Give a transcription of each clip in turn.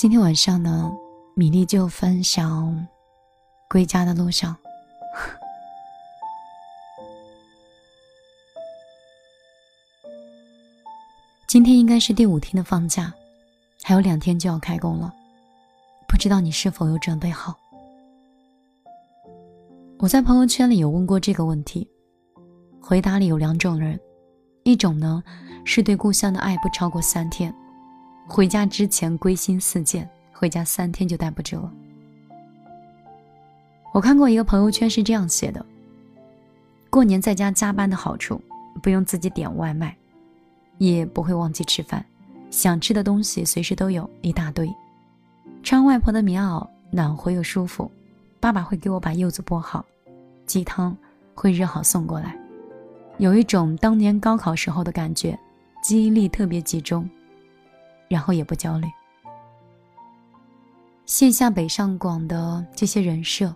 今天晚上呢，米粒就分享归家的路上。今天应该是第五天的放假，还有两天就要开工了，不知道你是否有准备好？我在朋友圈里有问过这个问题，回答里有两种人，一种呢是对故乡的爱不超过三天。回家之前归心似箭，回家三天就待不住了。我看过一个朋友圈是这样写的：过年在家加班的好处，不用自己点外卖，也不会忘记吃饭，想吃的东西随时都有一大堆。穿外婆的棉袄，暖和又舒服。爸爸会给我把柚子剥好，鸡汤会热好送过来，有一种当年高考时候的感觉，记忆力特别集中。然后也不焦虑。线下北上广的这些人设，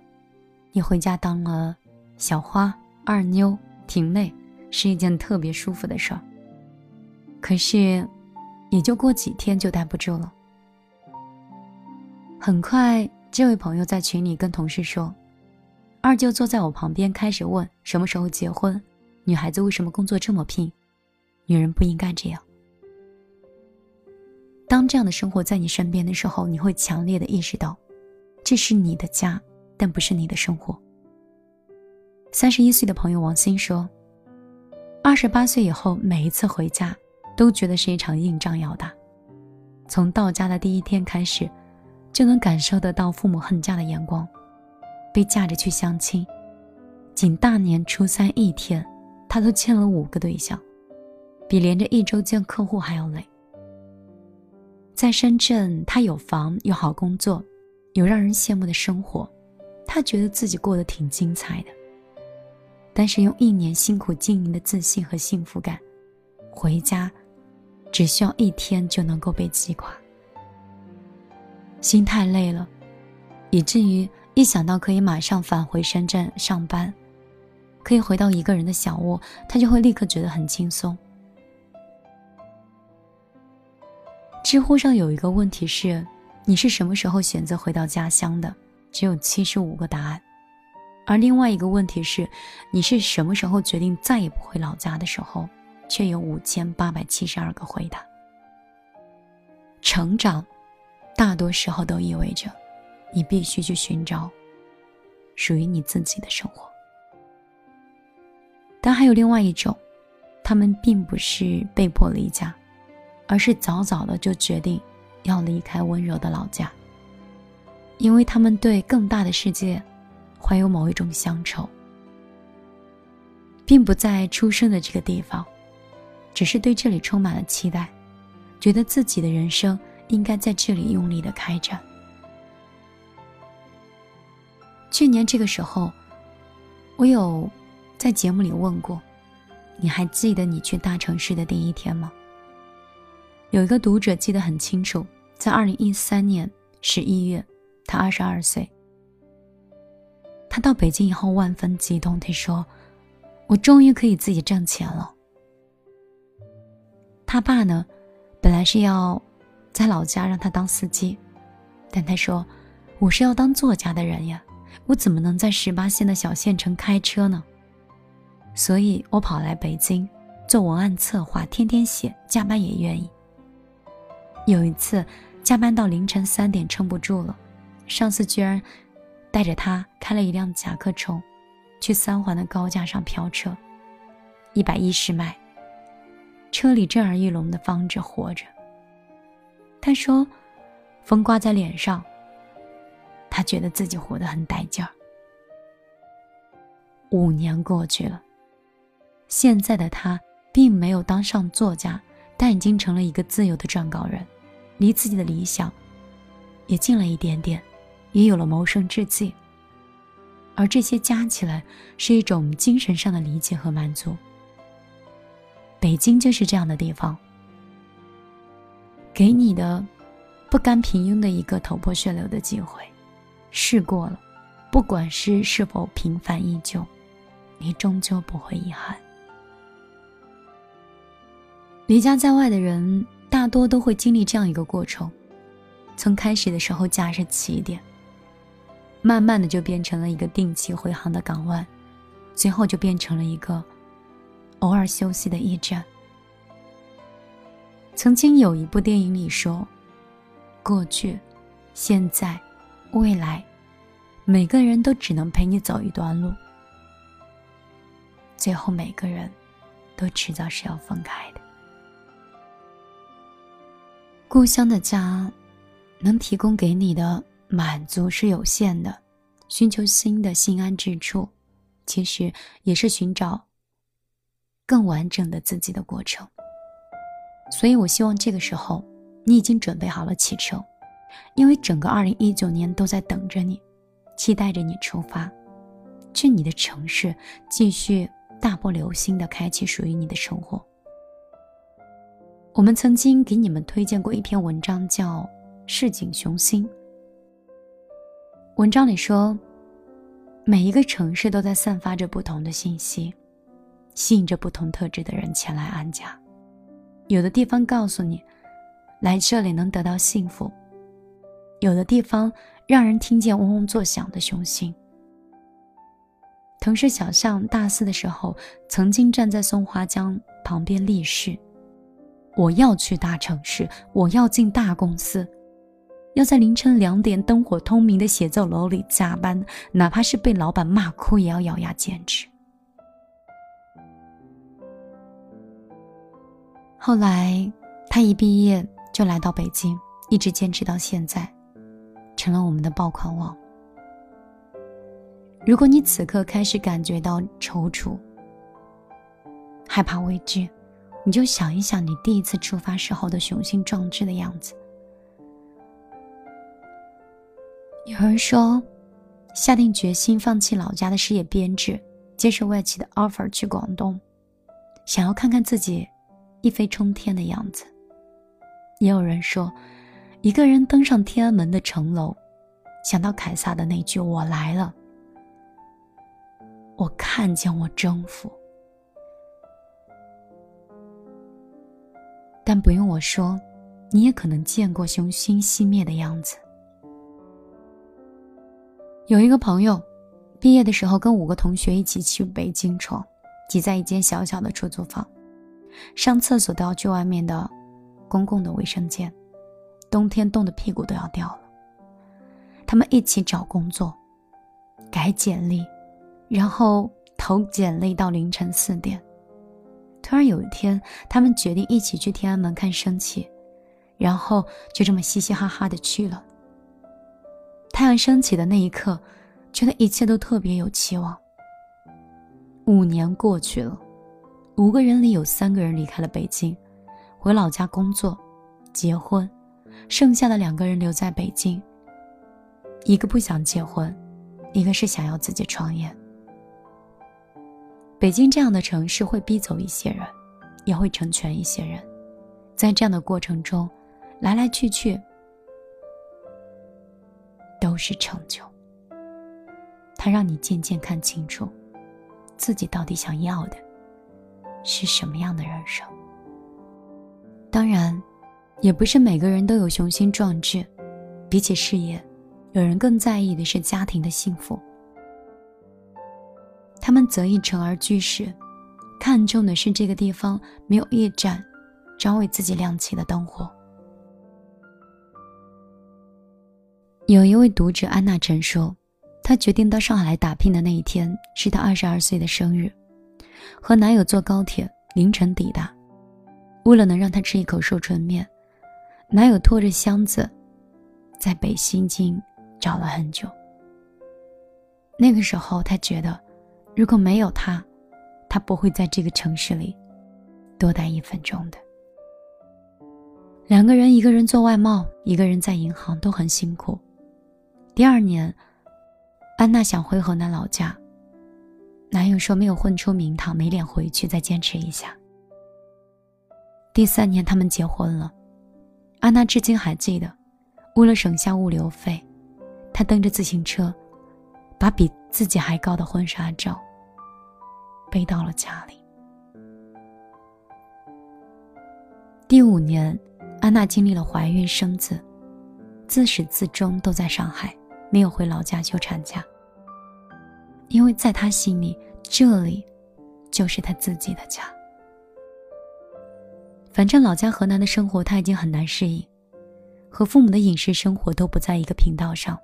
你回家当了小花、二妞、婷妹，是一件特别舒服的事儿。可是，也就过几天就待不住了。很快，这位朋友在群里跟同事说：“二舅坐在我旁边，开始问什么时候结婚，女孩子为什么工作这么拼，女人不应该这样。”当这样的生活在你身边的时候，你会强烈的意识到，这是你的家，但不是你的生活。三十一岁的朋友王鑫说：“二十八岁以后，每一次回家，都觉得是一场硬仗要打。从到家的第一天开始，就能感受得到父母恨嫁的眼光，被架着去相亲，仅大年初三一天，他都见了五个对象，比连着一周见客户还要累。”在深圳，他有房，有好工作，有让人羡慕的生活，他觉得自己过得挺精彩的。但是用一年辛苦经营的自信和幸福感，回家，只需要一天就能够被击垮。心太累了，以至于一想到可以马上返回深圳上班，可以回到一个人的小窝，他就会立刻觉得很轻松。知乎上有一个问题是：你是什么时候选择回到家乡的？只有七十五个答案。而另外一个问题是：你是什么时候决定再也不回老家的时候？却有五千八百七十二个回答。成长，大多时候都意味着，你必须去寻找属于你自己的生活。但还有另外一种，他们并不是被迫离家。而是早早的就决定要离开温柔的老家，因为他们对更大的世界怀有某一种乡愁，并不在出生的这个地方，只是对这里充满了期待，觉得自己的人生应该在这里用力的开展。去年这个时候，我有在节目里问过，你还记得你去大城市的第一天吗？有一个读者记得很清楚，在二零一三年十一月，他二十二岁。他到北京以后万分激动，他说：“我终于可以自己挣钱了。”他爸呢，本来是要在老家让他当司机，但他说：“我是要当作家的人呀，我怎么能在十八线的小县城开车呢？所以我跑来北京做文案策划，天天写，加班也愿意。”有一次，加班到凌晨三点撑不住了，上司居然带着他开了一辆甲壳虫，去三环的高架上飙车，一百一十迈。车里震耳欲聋的放着《活着》。他说：“风刮在脸上，他觉得自己活得很带劲儿。”五年过去了，现在的他并没有当上作家，但已经成了一个自由的撰稿人。离自己的理想也近了一点点，也有了谋生之计。而这些加起来，是一种精神上的理解和满足。北京就是这样的地方，给你的不甘平庸的一个头破血流的机会，试过了，不管是是否平凡依旧，你终究不会遗憾。离家在外的人，大多都会经历这样一个过程：从开始的时候架着起点。慢慢的就变成了一个定期回航的港湾，最后就变成了一个偶尔休息的驿站。曾经有一部电影里说，过去、现在、未来，每个人都只能陪你走一段路，最后每个人都迟早是要分开的。故乡的家，能提供给你的。满足是有限的，寻求新的心安之处，其实也是寻找更完整的自己的过程。所以，我希望这个时候你已经准备好了启程，因为整个二零一九年都在等着你，期待着你出发，去你的城市，继续大步流星的开启属于你的生活。我们曾经给你们推荐过一篇文章，叫《市井雄心》。文章里说，每一个城市都在散发着不同的信息，吸引着不同特质的人前来安家。有的地方告诉你，来这里能得到幸福；有的地方让人听见嗡嗡作响的雄心。同事小象大四的时候，曾经站在松花江旁边立誓：我要去大城市，我要进大公司。要在凌晨两点灯火通明的写字楼里加班，哪怕是被老板骂哭，也要咬牙坚持。后来，他一毕业就来到北京，一直坚持到现在，成了我们的爆款王。如果你此刻开始感觉到踌躇、害怕未知，你就想一想你第一次出发时候的雄心壮志的样子。有人说，下定决心放弃老家的事业编制，接受外企的 offer 去广东，想要看看自己一飞冲天的样子。也有人说，一个人登上天安门的城楼，想到凯撒的那句“我来了”，我看见我征服。但不用我说，你也可能见过雄心熄灭的样子。有一个朋友，毕业的时候跟五个同学一起去北京闯，挤在一间小小的出租房，上厕所都要去外面的公共的卫生间，冬天冻得屁股都要掉了。他们一起找工作，改简历，然后投简历到凌晨四点。突然有一天，他们决定一起去天安门看升旗，然后就这么嘻嘻哈哈的去了。太阳升起的那一刻，觉得一切都特别有期望。五年过去了，五个人里有三个人离开了北京，回老家工作、结婚，剩下的两个人留在北京。一个不想结婚，一个是想要自己创业。北京这样的城市会逼走一些人，也会成全一些人，在这样的过程中，来来去去。都是成就。它让你渐渐看清楚，自己到底想要的是什么样的人生。当然，也不是每个人都有雄心壮志。比起事业，有人更在意的是家庭的幸福。他们择一城而居时，看重的是这个地方没有一盏专为自己亮起的灯火。有一位读者安娜陈说，她决定到上海来打拼的那一天是她二十二岁的生日，和男友坐高铁凌晨抵达。为了能让她吃一口寿春面，男友拖着箱子，在北新泾找了很久。那个时候，她觉得，如果没有他，他不会在这个城市里多待一分钟的。两个人，一个人做外贸，一个人在银行，都很辛苦。第二年，安娜想回河南老家，男友说没有混出名堂，没脸回去，再坚持一下。第三年，他们结婚了。安娜至今还记得，为了省下物流费，她蹬着自行车，把比自己还高的婚纱照背到了家里。第五年，安娜经历了怀孕生子，自始至终都在上海，没有回老家休产假。因为在她心里，这里就是她自己的家。反正老家河南的生活他已经很难适应，和父母的饮食生活都不在一个频道上。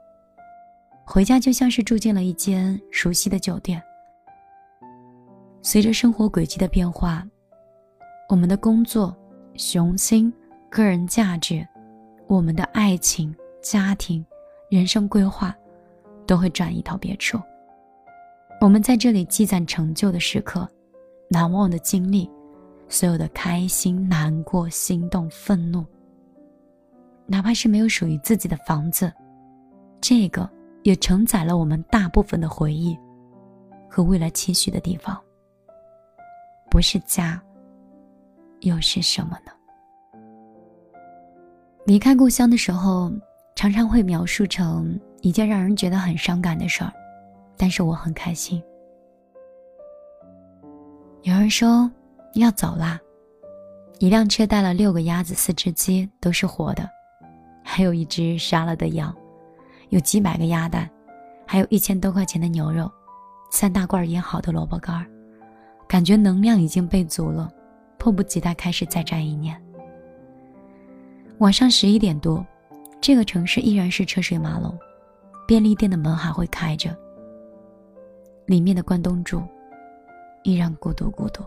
回家就像是住进了一间熟悉的酒店。随着生活轨迹的变化，我们的工作、雄心、个人价值、我们的爱情、家庭、人生规划，都会转移到别处。我们在这里积攒成就的时刻，难忘的经历。所有的开心、难过、心动、愤怒，哪怕是没有属于自己的房子，这个也承载了我们大部分的回忆和未来期许的地方。不是家，又是什么呢？离开故乡的时候，常常会描述成一件让人觉得很伤感的事儿，但是我很开心。有人说。要走啦！一辆车带了六个鸭子、四只鸡，都是活的，还有一只杀了的羊，有几百个鸭蛋，还有一千多块钱的牛肉，三大罐腌好的萝卜干，感觉能量已经备足了，迫不及待开始再战一年。晚上十一点多，这个城市依然是车水马龙，便利店的门还会开着，里面的关东煮依然孤独孤独。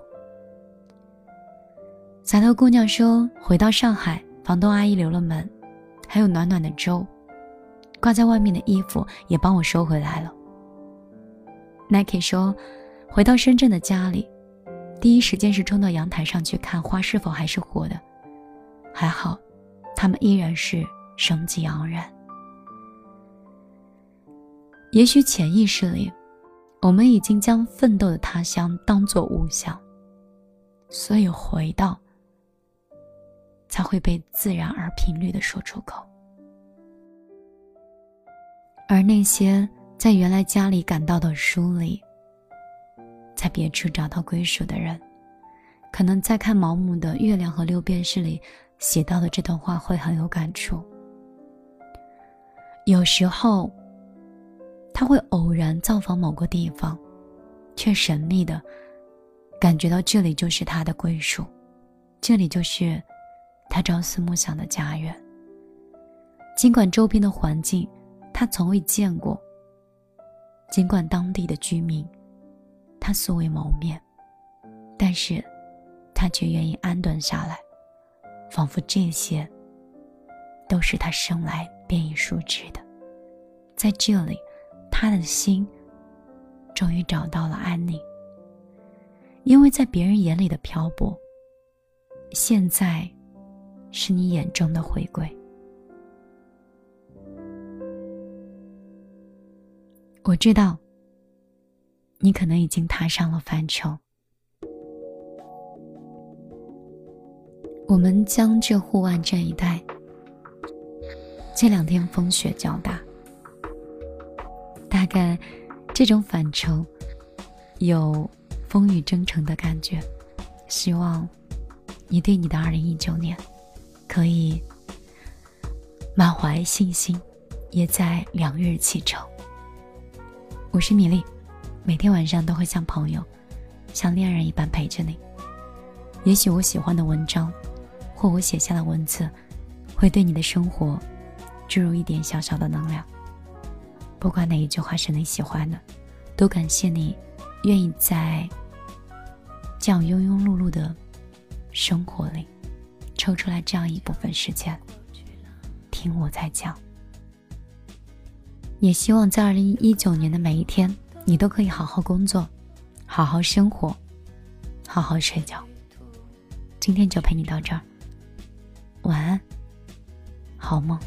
洒头姑娘说：“回到上海，房东阿姨留了门，还有暖暖的粥，挂在外面的衣服也帮我收回来了。” Nike 说：“回到深圳的家里，第一时间是冲到阳台上去看花是否还是活的，还好，它们依然是生机盎然。也许潜意识里，我们已经将奋斗的他乡当作物象，所以回到。”才会被自然而频率的说出口，而那些在原来家里感到的疏离，在别处找到归属的人，可能在看毛姆的《月亮和六便士》里写到的这段话会很有感触。有时候，他会偶然造访某个地方，却神秘的感觉到这里就是他的归属，这里就是。他朝思暮想的家园。尽管周边的环境他从未见过，尽管当地的居民他素未谋面，但是，他却愿意安顿下来，仿佛这些都是他生来便已熟知的。在这里，他的心终于找到了安宁。因为在别人眼里的漂泊，现在。是你眼中的回归。我知道，你可能已经踏上了返程。我们江浙沪皖这一带，这两天风雪较大，大概这种返程有风雨征程的感觉。希望你对你的二零一九年。可以满怀信心，也在两日启程。我是米粒，每天晚上都会像朋友、像恋人一般陪着你。也许我喜欢的文章，或我写下的文字，会对你的生活注入一点小小的能量。不管哪一句话是你喜欢的，都感谢你愿意在这样庸庸碌碌的生活里。抽出来这样一部分时间，听我在讲。也希望在二零一九年的每一天，你都可以好好工作，好好生活，好好睡觉。今天就陪你到这儿，晚安，好梦。